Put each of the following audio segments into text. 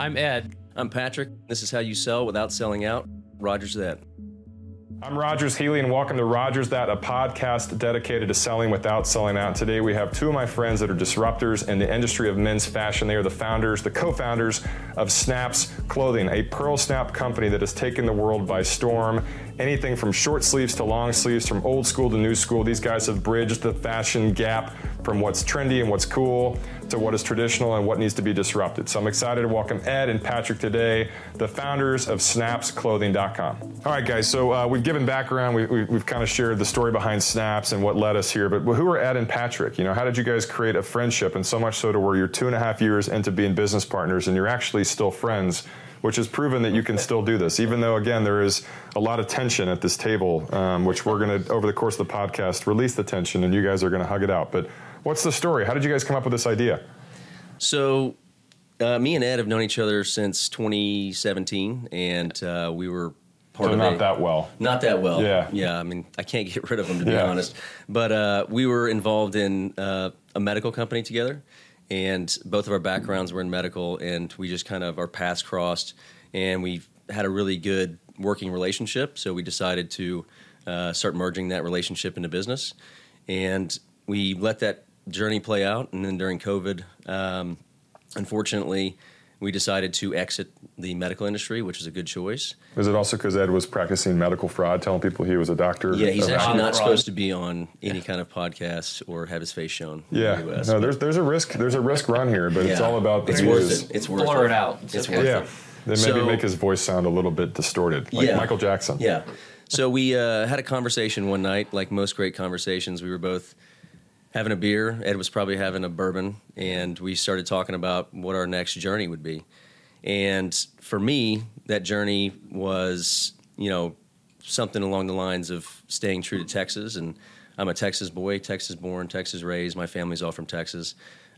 I'm Ed. I'm Patrick. This is how you sell without selling out. Rogers that. I'm Rogers Healy, and welcome to Rogers That, a podcast dedicated to selling without selling out. Today, we have two of my friends that are disruptors in the industry of men's fashion. They are the founders, the co founders of Snaps Clothing, a pearl snap company that has taken the world by storm. Anything from short sleeves to long sleeves, from old school to new school, these guys have bridged the fashion gap from what's trendy and what's cool to what is traditional and what needs to be disrupted. So I'm excited to welcome Ed and Patrick today, the founders of snapsclothing.com. All right, guys, so uh, we've given background, we, we, we've kind of shared the story behind Snaps and what led us here, but who are Ed and Patrick? You know, how did you guys create a friendship and so much so to where you're two and a half years into being business partners and you're actually still friends? Which has proven that you can still do this, even though, again, there is a lot of tension at this table, um, which we're going to, over the course of the podcast, release the tension and you guys are going to hug it out. But what's the story? How did you guys come up with this idea? So, uh, me and Ed have known each other since 2017, and uh, we were part so of not a, that well. Not that well. Yeah. Yeah. I mean, I can't get rid of them to be Yeah. honest. But uh, we were involved in uh, a medical company together, and both of our backgrounds were in medical, and we just kind of our paths crossed, and we had a really good working relationship. So we decided to uh, start merging that relationship into business, and we let that journey play out. And then during COVID, um, unfortunately. We decided to exit the medical industry, which is a good choice. Is it also because Ed was practicing medical fraud, telling people he was a doctor? Yeah, he's actually not fraud. supposed to be on any kind of podcast or have his face shown. in Yeah, the US. no, there's there's a risk there's a risk run here, but it's all about the it's views. worth it. It's worth Blur it. it out. It's, It's worth Yeah, it. then maybe So- make his voice sound a little bit distorted, like Yeah. Michael Jackson. Yeah. So we uh, had a conversation one night, like most great conversations. We were both having a beer. Ed was probably having a bourbon, and we started talking about what our next journey would be. And for me, that journey was, you know, something along the lines of staying true to Texas. And I'm a Texas boy, Texas born, Texas raised. My family's all from Texas.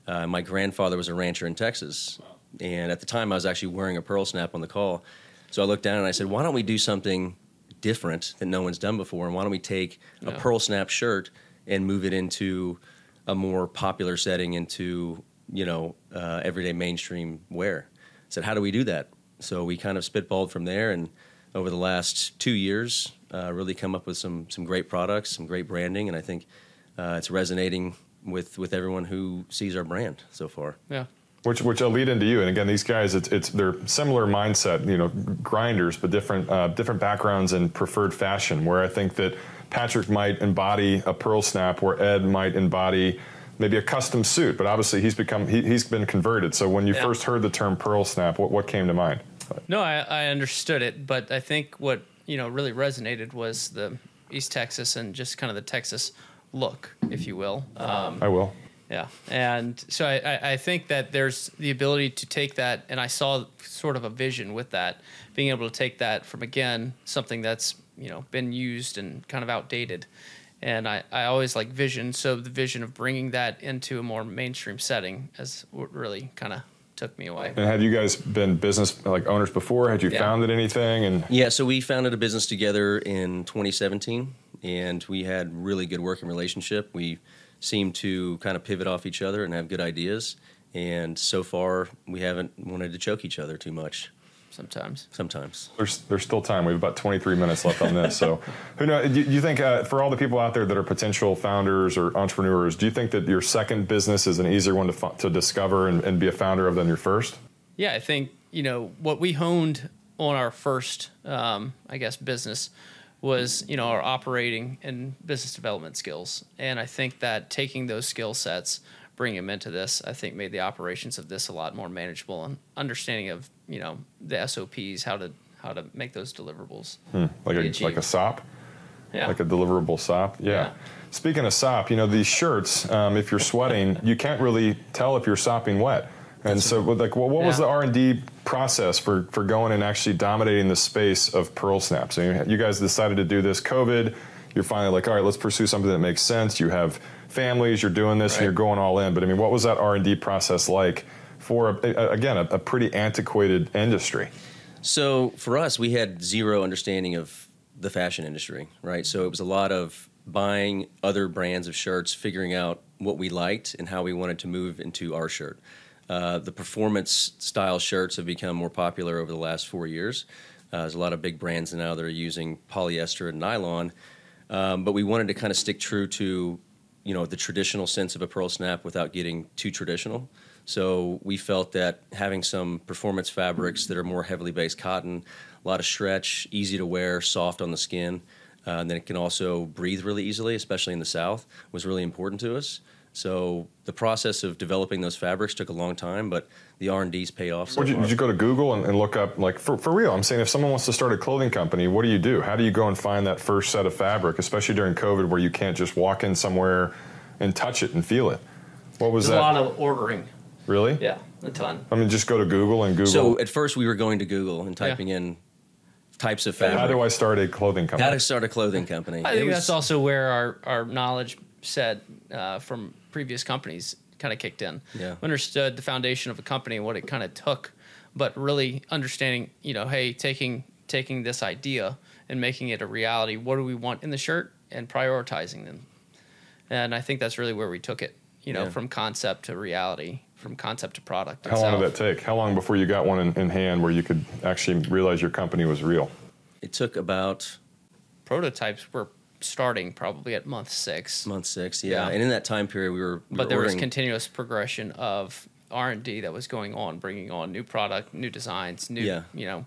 Uh, my grandfather was a rancher in Texas. And at the time, I was actually wearing a pearl snap on the call. So I looked down and I said, why don't we do something different that no one's done before? And why don't we take a pearl snap shirt and move it into a more popular setting, into, you know, uh, everyday mainstream wear? I said, how do we do that? So we kind of spitballed from there, and over the last two years, uh, really come up with some some great products, some great branding, and I think uh, it's resonating with with everyone who sees our brand so far. Yeah. Which which I'll lead into you. And again, these guys, it's it's they're similar mindset, you know, grinders, but different uh, different backgrounds and preferred fashion. Where I think that Patrick might embody a pearl snap, where Ed might embody maybe a custom suit. But obviously, he's become he, he's been converted. So when you Yeah. first heard the term pearl snap, what what came to mind? No, I, I understood it, but I think what you know really resonated was the East Texas and just kind of the Texas look, if you will. Um, I will. Yeah, and so I, I, I think that there's the ability to take that, and I saw sort of a vision with that, being able to take that from again something that's you know been used and kind of outdated, and I, I always like vision. So the vision of bringing that into a more mainstream setting is what really kind of took me away. And have you guys been business like owners before? Had you Yeah. founded anything? And Yeah, so we founded a business together in 2017, and we had really good working relationship. We seemed to kind of pivot off each other and have good ideas. And so far, we haven't wanted to choke each other too much. Sometimes. Sometimes. There's there's still time. We have about 23 minutes left on this. So, who know? Do you think uh, for all the people out there that are potential founders or entrepreneurs, do you think that your second business is an easier one to to discover and, and be a founder of than your first? Yeah, I think you know what we honed on our first, um, I guess, business was you know our operating and business development skills, and I think that taking those skill sets, bringing them into this, I think made the operations of this a lot more manageable and understanding of you know the SOPs, how to how to make those deliverables. Like a achieved. like a SOP, Yeah, like a deliverable SOP. Yeah. Yeah. Speaking of SOP, you know these shirts. Um, if you're sweating, you can't really tell if you're sopping wet. And so, like, what, what was Yeah. the R and D process for for going and actually dominating the space of pearl snaps? Mean, you guys decided to do this. COVID, you're finally like, all right, let's pursue something that makes sense. You have families, you're doing this, and you're going all in. But I mean, what was that R and D process like for a, again a, a pretty antiquated industry? So for us, we had zero understanding of the fashion industry, right? So it was a lot of buying other brands of shirts, figuring out what we liked and how we wanted to move into our shirt. Uh, the performance style shirts have become more popular over the last four years. Uh, there's a lot of big brands now that are using polyester and nylon, um, but we wanted to kind of stick true to, you know, the traditional sense of a pearl snap without getting too traditional. So we felt that having some performance fabrics that are more heavily based cotton, a lot of stretch, easy to wear, soft on the skin, uh, and then it can also breathe really easily, especially in the South, was really important to us. So the process of developing those fabrics took a long time, but the R and D's pay off. So Would you, far. did you go to Google and, and look up like for, for real? I'm saying if someone wants to start a clothing company, what do you do? How do you go and find that first set of fabric, especially during COVID, where you can't just walk in somewhere and touch it and feel it? What was There's a lot of ordering. Really? Yeah, a ton. I mean, just go to Google and Google. So at first we were going to Google and typing in types of fabric. how do I start a clothing company? How to start a clothing company? I think was- that's also where our, our knowledge set uh, from previous companies kind of kicked in. Yeah. Understood the foundation of a company and what it kind of took, but really understanding, you know, hey, taking taking this idea and making it a reality. What do we want in the shirt and prioritizing them? And I think that's really where we took it. You know, Yeah. from concept to reality, from concept to product. How long did that take? How long before you got one in, in hand where you could actually realize your company was real? It took about Prototypes were starting probably at month six. month six, yeah. Yeah. And in that time period, we were. We but were there was continuous progression of R and D that was going on, bringing on new product, new designs, new Yeah. you know,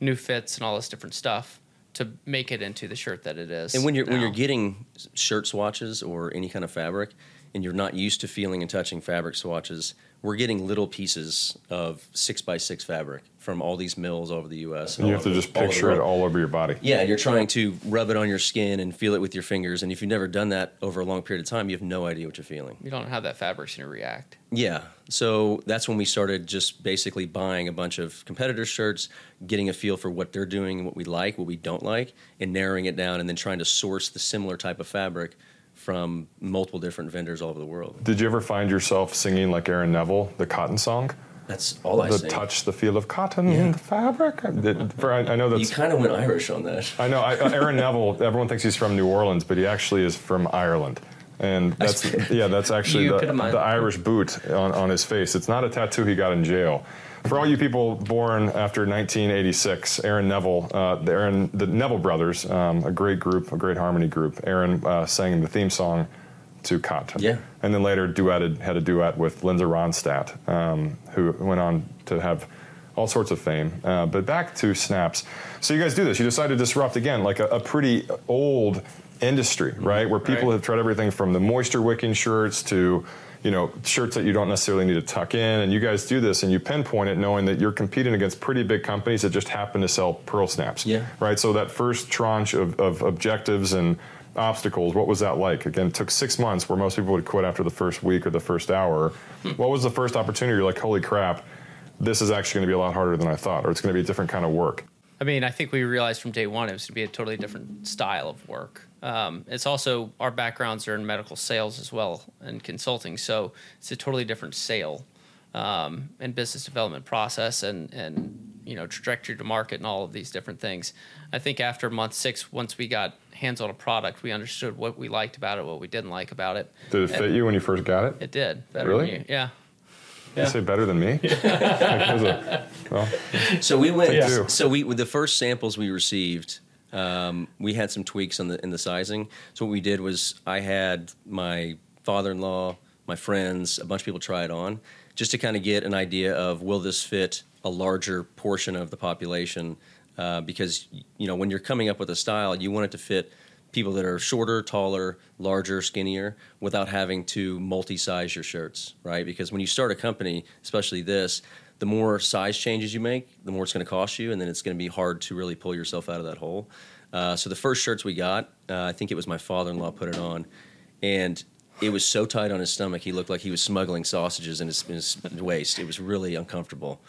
new fits and all this different stuff to make it into the shirt that it is. And when you're when you're getting shirt swatches or any kind of fabric, and you're not used to feeling and touching fabric swatches, we're getting little pieces of six by six fabric from all these mills all over the U.S. And you have to over- just all picture it all over your body. Yeah, you're trying to rub it on your skin and feel it with your fingers, and if you've never done that over a long period of time, you have no idea what you're feeling. you don't have that fabric's going to react. Yeah. So that's when we started just basically buying a bunch of competitor shirts, getting a feel for what they're doing, what we like, what we don't like, and narrowing it down, and then trying to source the similar type of fabric from multiple different vendors all over the world. Did you ever find yourself singing like Aaron Neville, the cotton song? That's all I the say. touch, the feel of cotton, Yeah. the fabric. I, did- for, I, I know You that's. kind of went Irish on that. I know I, uh, Aaron Neville. Everyone thinks he's from New Orleans, but he actually is from Ireland. And that's yeah, that's actually the, the. Irish boot on, on his face. It's not a tattoo he got in jail. For all you people born after 1986, Aaron Neville, uh, the Aaron the Neville brothers, um, a great group, a great harmony group. Aaron uh, sang the theme song to Cotton. Yeah. And then later duetted, had a duet with Linda Ronstadt, um, who went on to have all sorts of fame. Uh, but back to snaps. So you guys do this. You decide to disrupt again, like a, a pretty old industry, right? Where people Right. have tried everything from the moisture wicking shirts to you know shirts that you don't necessarily need to tuck in. And you guys do this and you pinpoint it knowing that you're competing against pretty big companies that just happen to sell pearl snaps. Yeah. right? So that first tranche of, of objectives and obstacles what was that like? Again it took six months where most people would quit after the first week or the first hour. Hmm. What was the first opportunity? You're like holy crap this is actually going to be a lot harder than i thought or it's going to be a different kind of work. I mean, I think we realized from day one it was going to be a totally different style of work. Um, it's also our backgrounds are in medical sales as well and consulting, so it's a totally different sale um, and business development process and and you know trajectory to market and all of these different things. I think after month six, once we got hands on a product, we understood what we liked about it, what we didn't like about it. did it fit you when you first got it It did. Better Really? Than you. Yeah. you say better than me Like, a- well, So we went. Thank you. So we the first samples we received, um, we had some tweaks on the in the sizing. So what we did was I had my father-in-law, my friends, a bunch of people try it on, just to kind of get an idea of will this fit a larger portion of the population? Uh, because you know when you're coming up with a style, you want it to fit people that are shorter, taller, larger, skinnier, without having to multi-size your shirts, right? Because when you start a company, especially this, the more size changes you make, the more it's going to cost you, and then it's going to be hard to really pull yourself out of that hole. Uh, so the first shirts we got, uh, I think it was my father-in-law put it on, and it was so tight on his stomach, he looked like he was smuggling sausages in his, in his waist. It was really uncomfortable.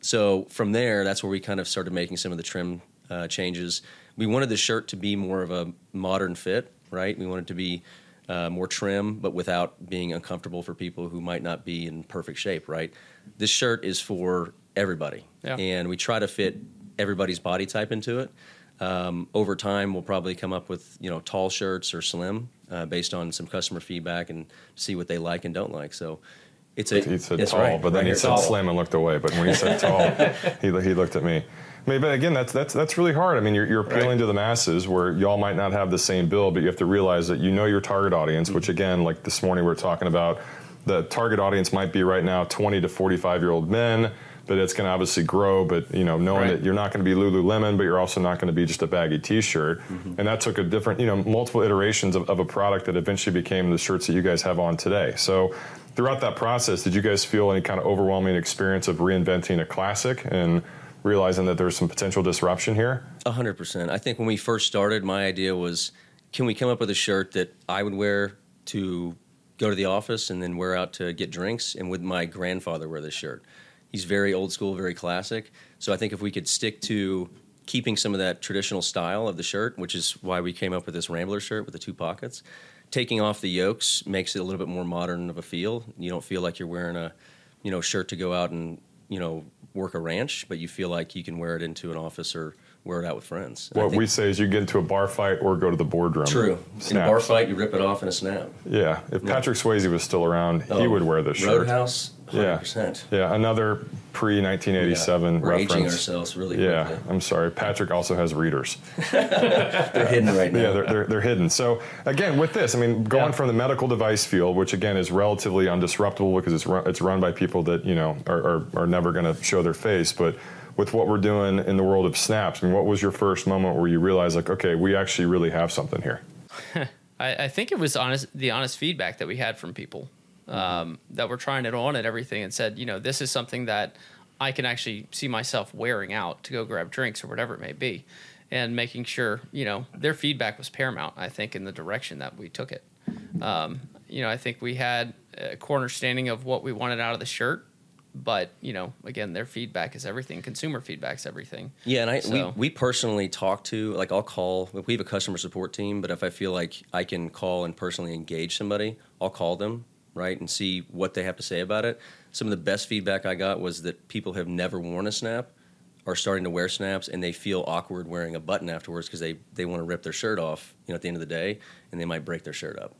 So from there, that's where we kind of started making some of the trim uh, changes. We wanted the shirt to be more of a modern fit, right? We wanted to be uh, more trim, but without being uncomfortable for people who might not be in perfect shape, right? This shirt is for everybody, Yeah. and we try to fit everybody's body type into it. Um, over time, we'll probably come up with you know tall shirts or slim uh, based on some customer feedback and see what they like and don't like. So It's a, He said it's tall, right, but then right he said Tall. slim and looked away. But when he said tall, he, he looked at me. I mean, but again, that's that's that's really hard. I mean, you're, you're appealing Right. to the masses where y'all might not have the same bill, but you have to realize that you know your target audience. Which again, like this morning, we are talking about the target audience might be right now 20 to 45 year old men, but it's going to obviously grow. But you know, knowing Right. that you're not going to be Lululemon, but you're also not going to be just a baggy T-shirt, Mm-hmm. and that took a different, you know, multiple iterations of, of a product that eventually became the shirts that you guys have on today. So. Throughout that process, did you guys feel any kind of overwhelming experience of reinventing a classic and realizing that there's some potential disruption here? A hundred percent. I think when we first started, my idea was, can we come up with a shirt that I would wear to go to the office and then wear out to get drinks, and would my grandfather wear this shirt? He's very old school, very classic. So I think if we could stick to keeping some of that traditional style of the shirt, which is why we came up with this Rambler shirt with the two pockets, taking off the yokes makes it a little bit more modern of a feel. You don't feel like you're wearing a, you know, shirt to go out and you know work a ranch, but you feel like you can wear it into an office or wear it out with friends. And What we say is you get into a bar fight or go to the boardroom. True. In a bar fight, you rip it off in a snap. Yeah. If Patrick Swayze was still around, he Oh, would wear this shirt. Roadhouse, Yeah. 100%. Yeah. Another pre 1987 We're aging ourselves really Yeah, quickly. I'm sorry. Patrick also has readers. They're hidden right now. Yeah, they're, they're, they're hidden. So again, with this, I mean, going Yeah. from the medical device field, which again is relatively undisruptible because it's run, it's run by people that you know are, are, are never going to show their face, but with what we're doing in the world of snaps, I mean, what was your first moment where you realized like, okay, we actually really have something here? I, I think it was honest the honest feedback that we had from people um, that were trying it on and everything and said, you know, this is something that I can actually see myself wearing out to go grab drinks or whatever it may be. And making sure, you know, their feedback was paramount, I think, in the direction that we took it. Um, you know, I think we had a core understanding of what we wanted out of the shirt. But, you know, again, their feedback is everything. Consumer feedback's everything. Yeah, and I So- we, we personally talk to like I'll call we have a customer support team, but if I feel like I can call and personally engage somebody, I'll call them right and see what they have to say about it. Some of the best feedback I got was that people have never worn a snap are starting to wear snaps and they feel awkward wearing a button afterwards because they they want to rip their shirt off, you know, at the end of the day, and they might break their shirt up.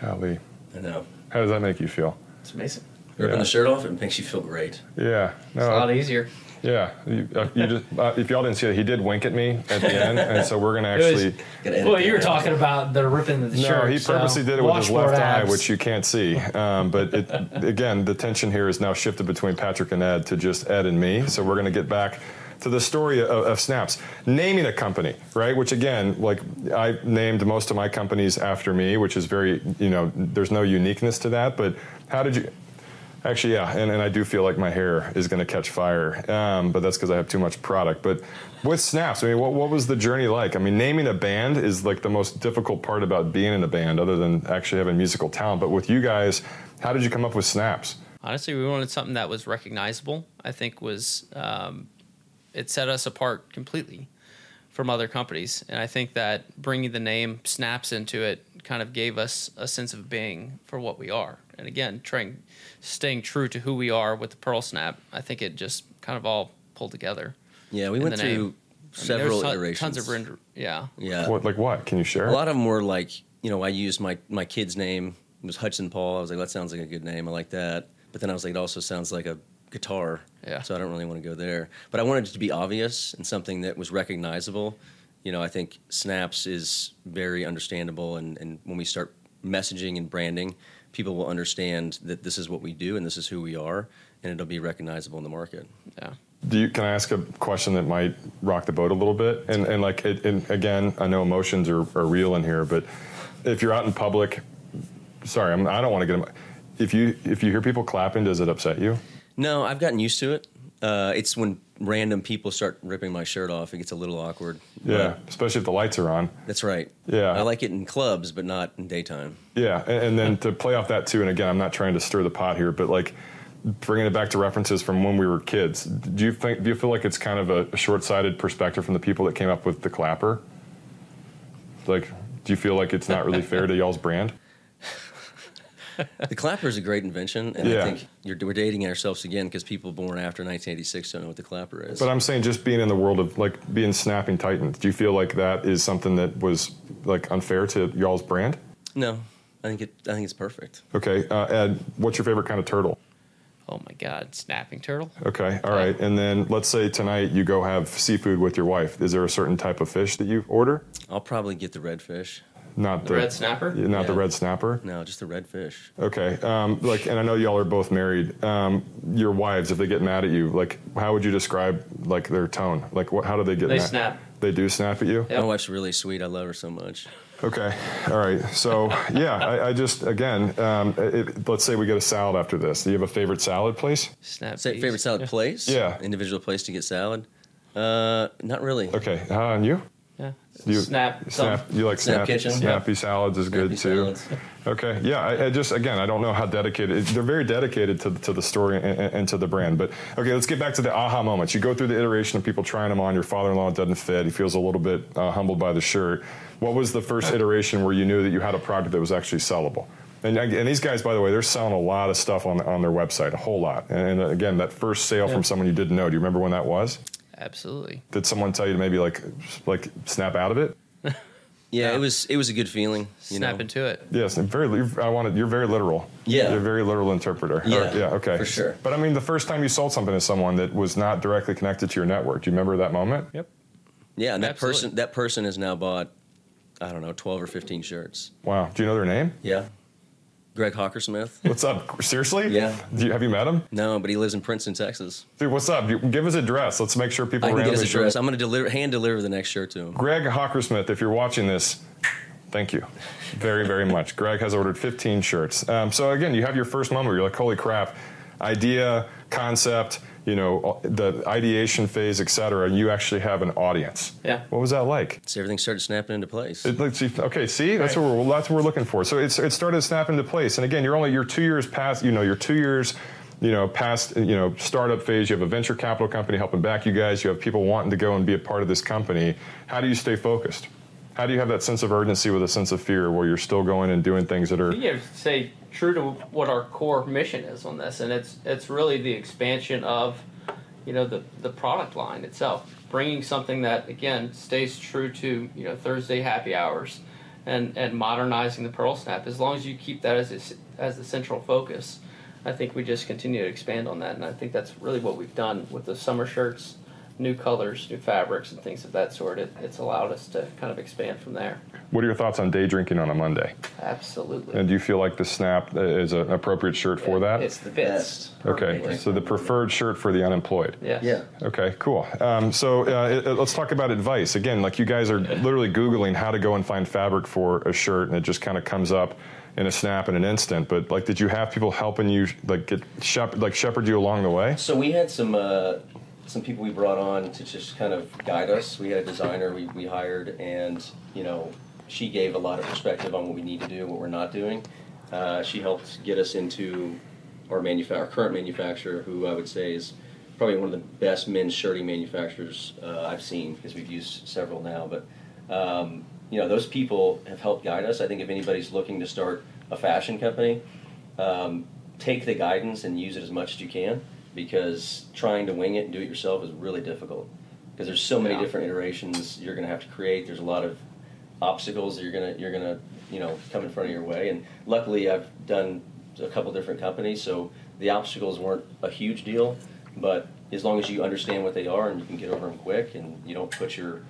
Golly, I know. how does that make you feel? It's amazing. Ripping Yeah. the shirt off, it makes you feel great. Yeah, It's a lot easier. yeah. You, uh, you just uh, if y'all didn't see it, he did wink at me at the end, and so we're gonna actually. Gotta Well, you were talking about the ripping of the shirt. No, shirt. he so purposely did it with his washboard left eye, which you can't see. Um, but it, again, the tension here is now shifted between Patrick and Ed to just Ed and me. So we're going to get back to the story of, of Snaps. Naming a company, right? Which again, like I named most of my companies after me, which is very, you know, there's no uniqueness to that. But how did you? Actually, yeah, and, and I do feel like my hair is going to catch fire, um, but that's because I have too much product. But with Snaps, I mean, what, what was the journey like? I mean, naming a band is like the most difficult part about being in a band, other than actually having musical talent. But with you guys, how did you come up with Snaps? Honestly, we wanted something that was recognizable. I think was um, it set us apart completely from other companies, and I think that bringing the name Snaps into it kind of gave us a sense of being for what we are. And again, trying staying true to who we are with the Pearl Snap, I think it just kind of all pulled together. Yeah, we went through name. I mean, several ton- iterations. Tons of render. Yeah. yeah. What, like what? Can you share? A lot of them were like, you know, I used my my kid's name. It was Hudson Paul. I was like, that sounds like a good name. I like that. But then I was like, it also sounds like a guitar. Yeah. So I don't really want to go there. But I wanted it to be obvious and something that was recognizable. You know, I think Snaps is very understandable, and, and when we start messaging and branding, people will understand that this is what we do and this is who we are, and it'll be recognizable in the market. Yeah. Do you, can I ask a question that might rock the boat a little bit? And, and like, it, and again, I know emotions are, are real in here, but if you're out in public, sorry, I'm, I don't want to get. em- If you if you hear people clapping, does it upset you? No, I've gotten used to it. Uh, it's when random people start ripping my shirt off, it gets a little awkward. Yeah, But especially if the lights are on. that's right. Yeah. I like it in clubs, but not in daytime. Yeah, and, and then to play off that too, and again, I'm not trying to stir the pot here, but like bringing it back to references from when we were kids. Do you think? Do you feel like it's kind of a, a short-sighted perspective from the people that came up with the clapper? Like, do you feel like it's not really fair to y'all's brand? The clapper is a great invention, and Yeah. I think you're, we're dating ourselves again because people born after 1986 don't know what the clapper is. But I'm saying just being in the world of like being snapping titans. Do you feel like that is something that was like unfair to y'all's brand? no, I think it. I think it's perfect. Okay, uh, Ed, what's your favorite kind of turtle? Oh my God, snapping turtle. Okay, all right. And then let's say tonight you go have seafood with your wife. Is there a certain type of fish that you order? I'll probably get the redfish. Not The red snapper? Yeah, Not the red snapper. No, just the redfish. Okay. Um, like, and I know y'all are both married. Um, your wives, if they get mad at you, like, how would you describe like their tone? Like, what? How do they get? They mad? snap. They do snap at you. Yep. My wife's really sweet. I love her so much. Okay. All right. So yeah, I, I just again, um, it, let's say we get a salad after this. Do you have a favorite salad place? Snap. Say, favorite salad Yeah. place? Yeah. Individual place to get salad? Uh, not really. Okay. Uh, and you? Yeah. You snap. Snap. You like Snap snap, Kitchen? Snappy salads is good Snappy too. salads. Okay. Yeah. I, I just again, I don't know how dedicated they're very dedicated to to the story and, and, and to the brand. But okay, let's get back to the aha moments. You go through the iteration of people trying them on. Your father-in-law doesn't fit. He feels a little bit uh, humbled by the shirt. What was the first iteration where you knew that you had a product that was actually sellable? And, and these guys, by the way, they're selling a lot of stuff on on their website, a whole lot. And, again, that first sale from someone you didn't know. Do you remember when that was? Absolutely. Did someone tell you to maybe like like snap out of it? Yeah, Yeah. it was it was a good feeling. You Snap know? into it. Yes, very. I wanted. You're very literal. Yeah. you're a very literal interpreter. Yeah, Or- yeah. Okay. for sure. But I mean, the first time you sold something to someone that was not directly connected to your network, do you remember that moment? Yep. Yeah, and that Absolutely. person that person has now bought, I don't know, twelve or fifteen shirts. Wow. Do you know their name? Yeah. Greg Hawkersmith. What's up? Seriously? Yeah. Do you, have you met him? No, but he lives in Princeton, Texas. Dude, what's up? You, give his address. Let's make sure people I can get his address. I'm going to deliver, hand deliver the next shirt to him. Greg Hockersmith, if you're watching this, thank you very, very much. Greg has ordered 15 shirts. Um, so again, you have your first moment where you're like, holy crap, idea, concept, you know, the ideation phase, et cetera, you actually have an audience. Yeah. What was that like? So everything started snapping into place. It, let's see, okay, see, that's what we're that's what we're looking for. So it's it started to snap into place. And again, you're only you're two years past. You know, you're two years. You know, past you know startup phase. You have a venture capital company helping back you guys. You have people wanting to go and be a part of this company. How do you stay focused? How do you have that sense of urgency with a sense of fear, where you're still going and doing things that are You have to say true to what our core mission is on this, and it's it's really the expansion of, you know, the the product line itself, bringing something that again stays true to you know Thursday happy hours, and and modernizing the Pearl Snap. As long as you keep that as a, as the central focus, I think we just continue to expand on that, and I think that's really what we've done with the summer shirts, new colors, new fabrics, and things of that sort. It, it's allowed us to kind of expand from there. What are your thoughts on day drinking on a Monday? Absolutely. And do you feel like the snap is an appropriate shirt for that? It's the best. okay, so the preferred shirt for the unemployed. Yes. yeah. Okay, cool. Um, so uh, it, it- let's talk about advice. Again, like you guys are literally Googling how to go and find fabric for a shirt, and it just kind of comes up in a snap in an instant. But like, did you have people helping you, like get shep- like shepherd you along the way? So we had some uh, some people we brought on to just kind of guide us. We had a designer we, we hired, and you know, she gave a lot of perspective on what we need to do, and what we're not doing. Uh, she helped get us into our manufa- our current manufacturer, who I would say is probably one of the best men's shirting manufacturers uh, I've seen because we've used several now. But um, you know, those people have helped guide us. I think if anybody's looking to start a fashion company, um, take the guidance and use it as much as you can because trying to wing it and do it yourself is really difficult because there's so many Yeah. different iterations you're going to have to create. There's a lot of obstacles that you're going to you're going to you know come in front of your way. And luckily, I've done a couple different companies, so the obstacles weren't a huge deal. But as long as you understand what they are and you can get over them quick, and you don't put your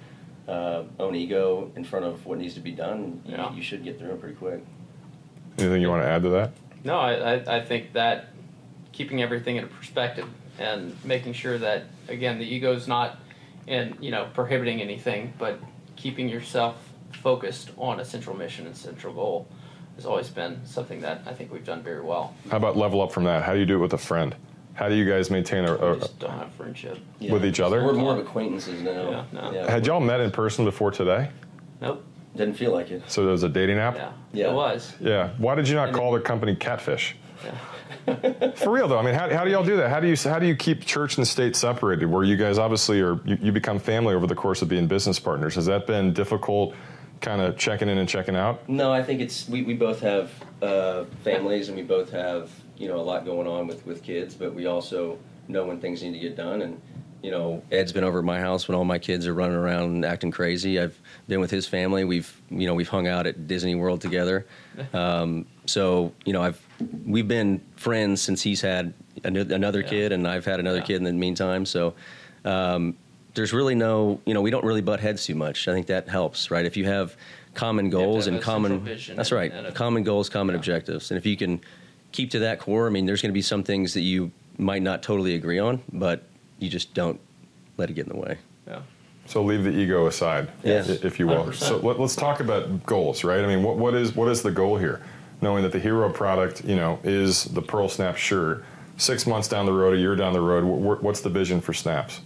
uh, own ego in front of what needs to be done, you, you should get through them pretty quick. Anything you want to add to that? No, I, I, I think that keeping everything in perspective and making sure that again the ego is not in you know prohibiting anything, but keeping yourself focused on a central mission and central goal has always been something that I think we've done very well. How about level up from that? How do you do it with a friend? How do you guys maintain a? A just don't have friendship. Yeah. With each other? We're more of acquaintances now. Yeah, no. had y'all met in person before today? Nope. Didn't feel like it. So there was a dating app. Yeah. Yeah. It was. Yeah. Why did you not And call the company Catfish? Yeah. For real though, I mean, how, how do y'all do that? How do you how do you keep church and state separated? Where you guys obviously are, you, you become family over the course of being business partners. Has that been difficult, kind of checking in and checking out? No, I think it's we, we both have uh, families and we both have you know a lot going on with with kids, but we also know when things need to get done and you know, Ed's been over at my house when all my kids are running around and acting crazy. I've been with his family. We've, you know, we've hung out at Disney World together. Um, so, you know, I've we've been friends since he's had an- another Yeah. kid, and I've had another Yeah. kid in the meantime. So, um, there's really no, you know, we don't really butt heads too much. I think that helps, right? If you have common goals have and common, that's and- right, and a- common goals, common Yeah. objectives, and if you can keep to that core, I mean, there's going to be some things that you might not totally agree on, but you just don't let it get in the way. Yeah. So leave the ego aside, Yes. if you will. 100%. So let, us talk about goals, right? I mean, what, what is what is the goal here? Knowing that the hero product, you know, is the Pearl Snap shirt. Six months down the road, a year down the road, wh- wh- what's the vision for Snaps?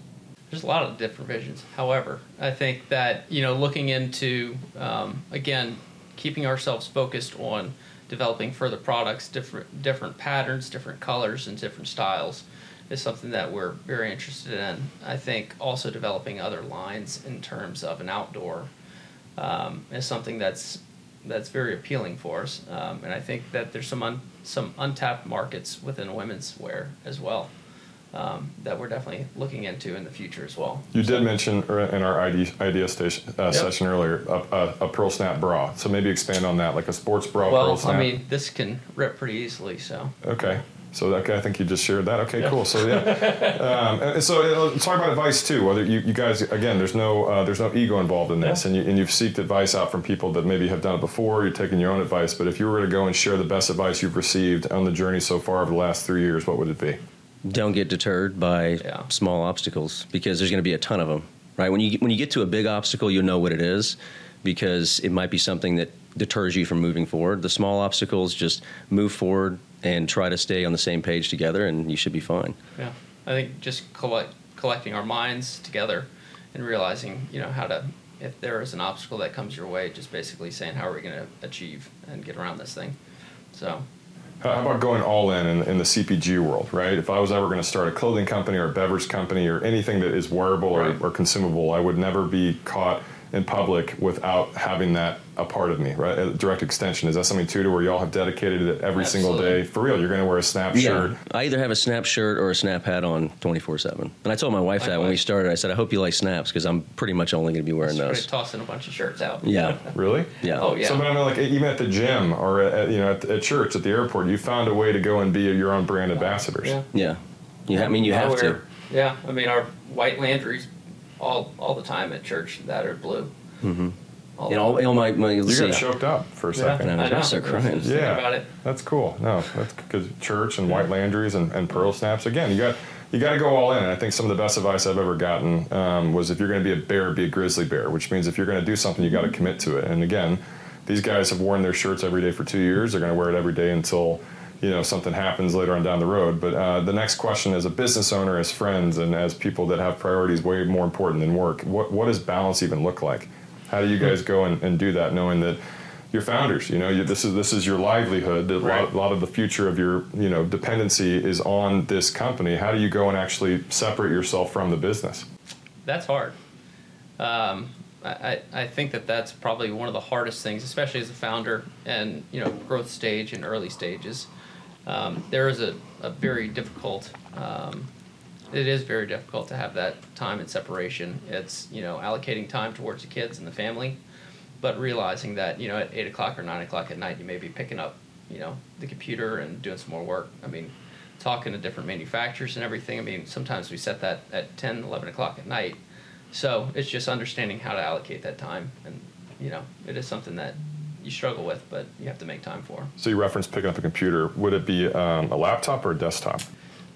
There's a lot of different visions. However, I think that you know, looking into um, again, keeping ourselves focused on developing further products, different different patterns, different colors, and different styles, is something that we're very interested in. I think also developing other lines in terms of an outdoor um, is something that's that's very appealing for us, um, and I think that there's some un, some untapped markets within women's wear as well um, that we're definitely looking into in the future as well. You So- did mention er, in our idea, idea station, uh, session earlier a, a, a Pearl Snap bra. So maybe expand on that, like a sports bra Pearl Well, Snap. I mean, this can rip pretty easily, so Okay. So okay, I think you just shared that. Okay, Yeah. cool. So yeah, um, and so uh, talk about advice too. Whether you, you guys again, there's no uh, there's no ego involved in this, Yeah. and you and you've seeked advice out from people that maybe have done it before. You're taking your own advice, but if you were to go and share the best advice you've received on the journey so far over the last three years, what would it be? Don't get deterred by Yeah. small obstacles because there's going to be a ton of them, right? When you when you get to a big obstacle, you'll know what it is because it might be something that deters you from moving forward. The small obstacles just move forward and try to stay on the same page together, and you should be fine. yeah. I think just collect, collecting our minds together and realizing, you know, how to if there is an obstacle that comes your way, just basically saying how are we going to achieve and get around this thing. So How about going all in, in in the CPG world, right? If I was ever going to start a clothing company or a beverage company or anything that is wearable Right. or, or consumable, I would never be caught in public without having that a part of me, right? A direct extension. Is that something too to where y'all have dedicated it every single day? For real, you're going to wear a snap shirt. I either have a snap shirt or a snap hat on 24 7. And I told my wife that when we started. I said, I hope you like snaps because I'm pretty much only going to be wearing started those. tossing a bunch of shirts out. Yeah. Really? Yeah. Oh yeah. So, but I mean, like even at the gym or at, at, you know at, at church at the airport, you found a way to go and be your own brand ambassadors. Yeah. Yeah. You ha- I mean, you I have to. Yeah, I mean our white landries all all the time at church that are blue. Mm-hmm. All And all, all my, my You got see, choked up for a second. I know, I know. I'm so crying. Yeah. about it. That's cool. No, that's because church and white landries and, and pearl snaps. Again, you got you got to go all in. And I think some of the best advice I've ever gotten um, was if you're going to be a bear, be a grizzly bear, which means if you're going to do something, you got to commit to it. And again, these guys have worn their shirts every day for two years. They're going to wear it every day until you know something happens later on down the road. But uh, the next question, as a business owner, as friends, and as people that have priorities way more important than work, what what does balance even look like? How do you guys go and, and do that, knowing that you're founders? You know, you, this is this is your livelihood. A lot, Right. lot of the future of your you know dependency is on this company. How do you go and actually separate yourself from the business? That's hard. Um, I, I I think that that's probably one of the hardest things, especially as a founder and you know growth stage and early stages. Um, there is a, a very difficult. Um, it is very difficult to have that time and separation. It's you know allocating time towards the kids and the family, but realizing that you know at eight o'clock or nine o'clock at night you may be picking up you know the computer and doing some more work. I mean, talking to different manufacturers and everything. I mean, sometimes we set that at 10, 11 o'clock at night. So it's just understanding how to allocate that time, and you know it is something that you struggle with, but you have to make time for. So you referenced picking up a computer. Would it be um, a laptop or a desktop?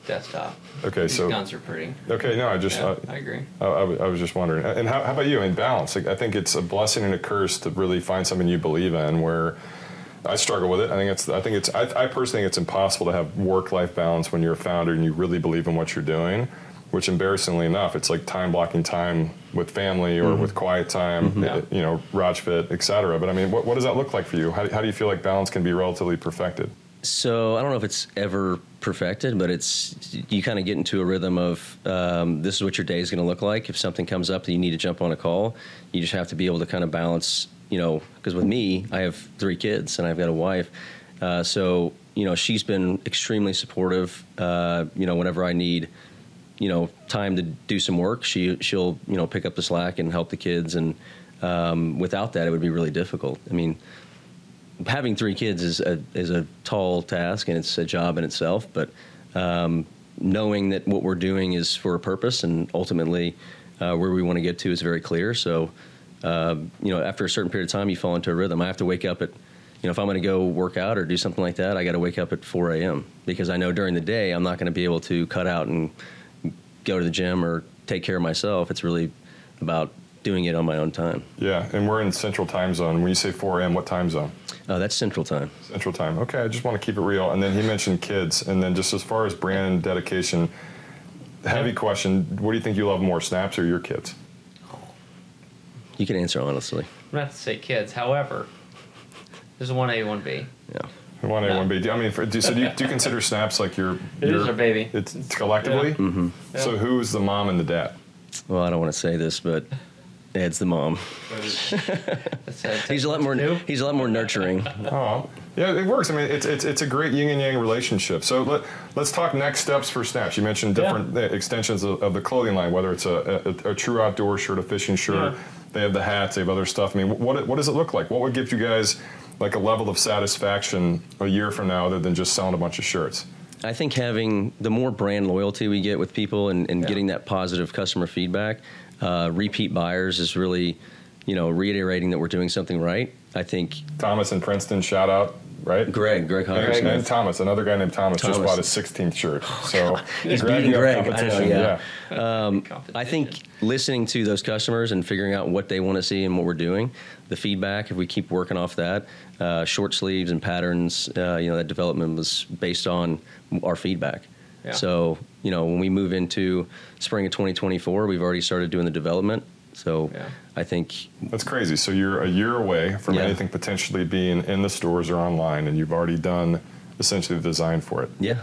Desktop. Okay, These so guns are pretty. okay, no, I just Yeah, uh, I agree. I, I was- was just wondering. And how, how about you? In balance, like, I think it's a blessing and a curse to really find something you believe in. Where I struggle with it. I think it's. I think it's. I, I personally think it's impossible to have work-life balance when you're a founder and you really believe in what you're doing. Which, embarrassingly enough, it's like time blocking time with family or with quiet time. Yeah. You know, Raj Fit, et cetera. But I mean, what, what does that look like for you? How, how do you feel like balance can be relatively perfected? So I don't know if it's ever perfected, but it's you kind of get into a rhythm of um, this is what your day is going to look like. If something comes up that you need to jump on a call, you just have to be able to kind of balance. You know, because with me, I have three kids and I've got a wife, uh, so you know she's been extremely supportive. Uh, you know, whenever I need you know time to do some work, she she'll you know pick up the slack and help the kids. And um, without that, it would be really difficult. I mean, having three kids is a is a tall task and it's a job in itself. But um, knowing that what we're doing is for a purpose and ultimately uh, where we want to get to is very clear. So. Uh, you know, after a certain period of time, you fall into a rhythm. I have to wake up at you know, if I'm going to go work out or do something like that, I got to wake up at 4 a.m. because I know during the day I'm not going to be able to cut out and go to the gym or take care of myself. It's really about doing it on my own time. Yeah, and we're in Central Time Zone. When you say 4 a.m., what time zone? Uh, that's Central Time. Central Time. Okay, I just want to keep it real. And then he mentioned kids. And then just as far as brand dedication, heavy question: What do you think you love more, Snaps or your kids? You can answer honestly. I'm gonna have to say kids. However, there's a one A, one B. Yeah. One A, No. one B. Do- I mean, for, do, so do you, do you consider Snaps like your? It your is our baby. It's collectively. Mm-hmm. So who's the mom and the dad? Well, I don't want to say this, but Ed's the mom. He's a lot more. two. He's a lot more nurturing. Oh, yeah, it works. I mean, it's it's it's a great yin and yang relationship. So let let's talk next steps for Snaps. You mentioned different uh, extensions of, of the clothing line, whether it's a, a, a true outdoor shirt, a fishing shirt. Yeah. They have the hats. They have other stuff. I mean, what what does it look like? What would give you guys like a level of satisfaction a year from now, other than just selling a bunch of shirts? I think having the more brand loyalty we get with people and, and Yeah. getting that positive customer feedback, uh, repeat buyers is really, you know, reiterating that we're doing something right. I think Thomas and Princeton, shout out, right? Greg, Greg And, and Thomas, another guy named Thomas, just bought his 16th shirt. So He's Greg, beating Greg, I know, yeah. yeah. I think listening to those customers and figuring out what they want to see and what we're doing, the feedback, if we keep working off that, uh, short sleeves and patterns, uh, you know, that development was based on our feedback. Yeah. So, you know, when we move into spring of 2024, we've already started doing the development. So Yeah. I think, That's crazy. So you're a year away from Yeah. anything potentially being in the stores or online, and you've already done essentially the design for it. yeah.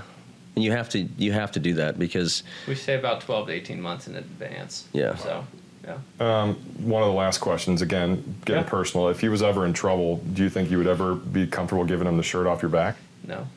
And you have to you have to do that because We say about 12 to 18 months in advance. Yeah. So, yeah. Um, one of the last questions, again, getting Yeah. personal. If he was ever in trouble, do you think you would ever be comfortable giving him the shirt off your back? No.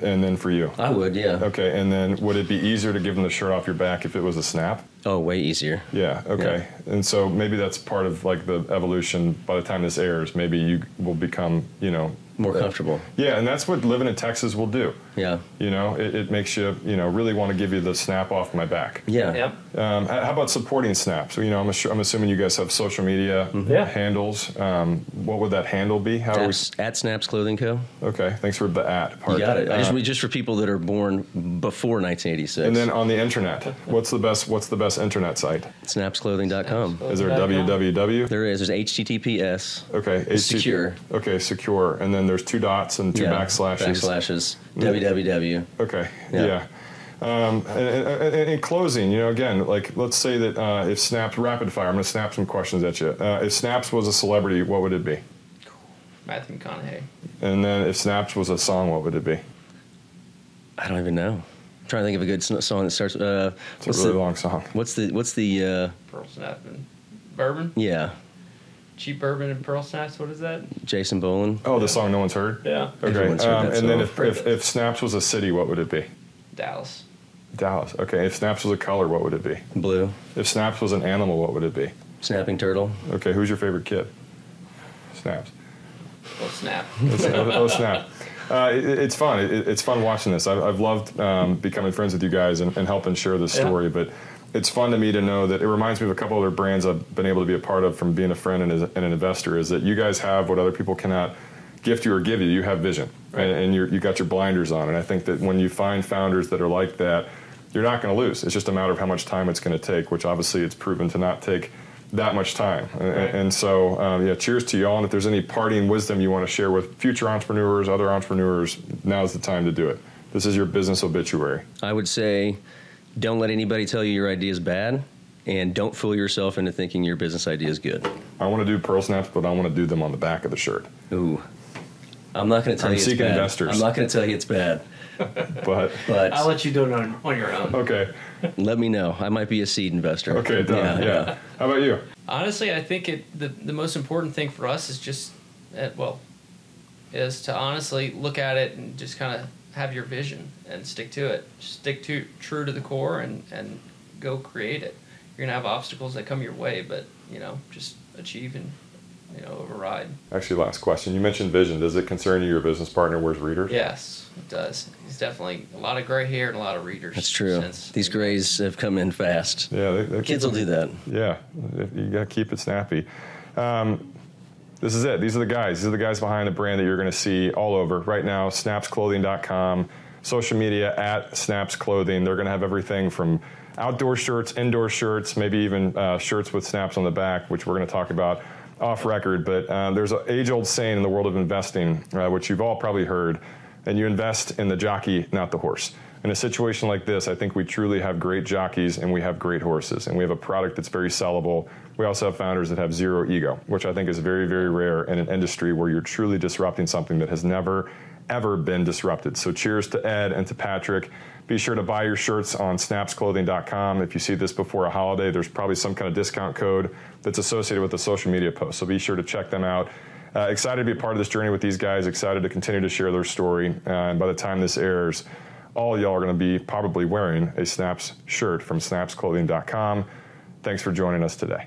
And then for you, I would, yeah. okay. And then would it be easier to give him the shirt off your back if it was a snap? Oh, way easier. Yeah. Okay. And so maybe that's part of like the evolution. By the time this airs, maybe you will become, you know, More comfortable. Yeah, and that's what living in Texas will do. Yeah. You know, it, it makes you, you know, really want to give you the snap off my back. Yeah. Yep. Um, how about supporting snaps? So, you know, I'm, assu- I'm assuming you guys have social media Yeah. handles. Um, what would that handle be? How do we? At, at Snaps Clothing Co. Okay, thanks for the at part. You got it. I just, Uh, just for people that are born before 1986. and then on the internet, what's the best? What's the best internet site? snapsclothing.com. Is there a www? There is. There's HTTPS. Okay, It's HTTP secure. Okay, secure. And then there's two dots and two Yeah, backslashes. Backslashes. Www. Okay. Yeah. Yeah. Um, and, and- and in closing, you know, again, like let's say that uh, if Snaps rapid fire, I'm going to snap some questions at you. Uh, if Snaps was a celebrity, what would it be? Matthew McConaughey. And then if Snaps was a song, what would it be? I don't even know. I'm trying to think of a good sn- song that starts. Uh, It's what's a really the, long song. What's the What's the? Uh, Pearl Snap and Bourbon. yeah, Cheap Bourbon and Pearl Snaps. What is that? Jason Boland. Oh, the song no one's heard. Yeah. Okay. Everyone's heard Um, that and then song. if, if if Snaps was a city, what would it be? Dallas. Dallas. Okay. If Snaps was a color, what would it be? Blue. If Snaps was an animal, what would it be? Snapping turtle. Okay. Who's your favorite kid? Snaps. Oh Snap. It's- oh, oh, snap. Uh, it, it's fun. It, it's fun watching this. I've, I've loved um, becoming friends with you guys and, and helping share this Yeah. story. But it's fun to me to know that it reminds me of a couple other brands I've been able to be a part of from being a friend and, as, and an investor. Is that you guys have what other people cannot gift you or give you? You have vision, Right. and, and you're, you got your blinders on. And I think that when you find founders that are like that, you're not going to lose. It's just a matter of how much time it's going to take, which obviously it's proven to not take that much time. And, and so, um, yeah, cheers to y'all. And if there's any parting wisdom you want to share with future entrepreneurs, other entrepreneurs, now's the time to do it. This is your business obituary. I would say, don't let anybody tell you your idea is bad, and don't fool yourself into thinking your business idea is good. I want to do pearl snaps, but I want to do them on the back of the shirt. Ooh. I'm not going to tell I'm you it's seeking bad. investors. I'm not going to tell you it's bad, But but I'll let you do it on, on your own. okay, let me know. I might be a seed investor. okay, done. Yeah. How about you? Honestly, I think it the, the most important thing for us is just, uh, well, is to honestly look at it and just kind of have your vision and stick to it. Stick to true to the core and and go create it. You're gonna have obstacles that come your way, but you know just achieve and you know override. Actually, last question. You mentioned vision. Does it concern you your business partner wears readers? Yes, it does. He's definitely a lot of gray hair and a lot of readers. That's true. since- These grays have come in fast. Yeah, they, they Kids will do that. Yeah, you got to keep it snappy. Um, this is it. These are the guys. These are the guys behind the brand that you're going to see all over right now. Snapsclothing.com, social media at Snaps Clothing. They're going to have everything from outdoor shirts, indoor shirts, maybe even uh, shirts with snaps on the back, which we're going to talk about off record. But uh, there's an age-old saying in the world of investing, uh, which you've all probably heard, and you invest in the jockey, not the horse in a situation like this, I think we truly have great jockeys and we have great horses, and we have a product that's very sellable. We also have founders that have zero ego, which I think is very, very rare in an industry where you're truly disrupting something that has never, ever been disrupted. So, cheers to Ed and to Patrick. Be sure to buy your shirts on snapsclothing.com. If you see this before a holiday, there's probably some kind of discount code that's associated with the social media post. So, be sure to check them out. Uh, excited to be part of this journey with these guys, excited to continue to share their story. Uh, and by the time this airs, all y'all are going to be probably wearing a Snaps shirt from snapsclothing.com. Thanks for joining us today.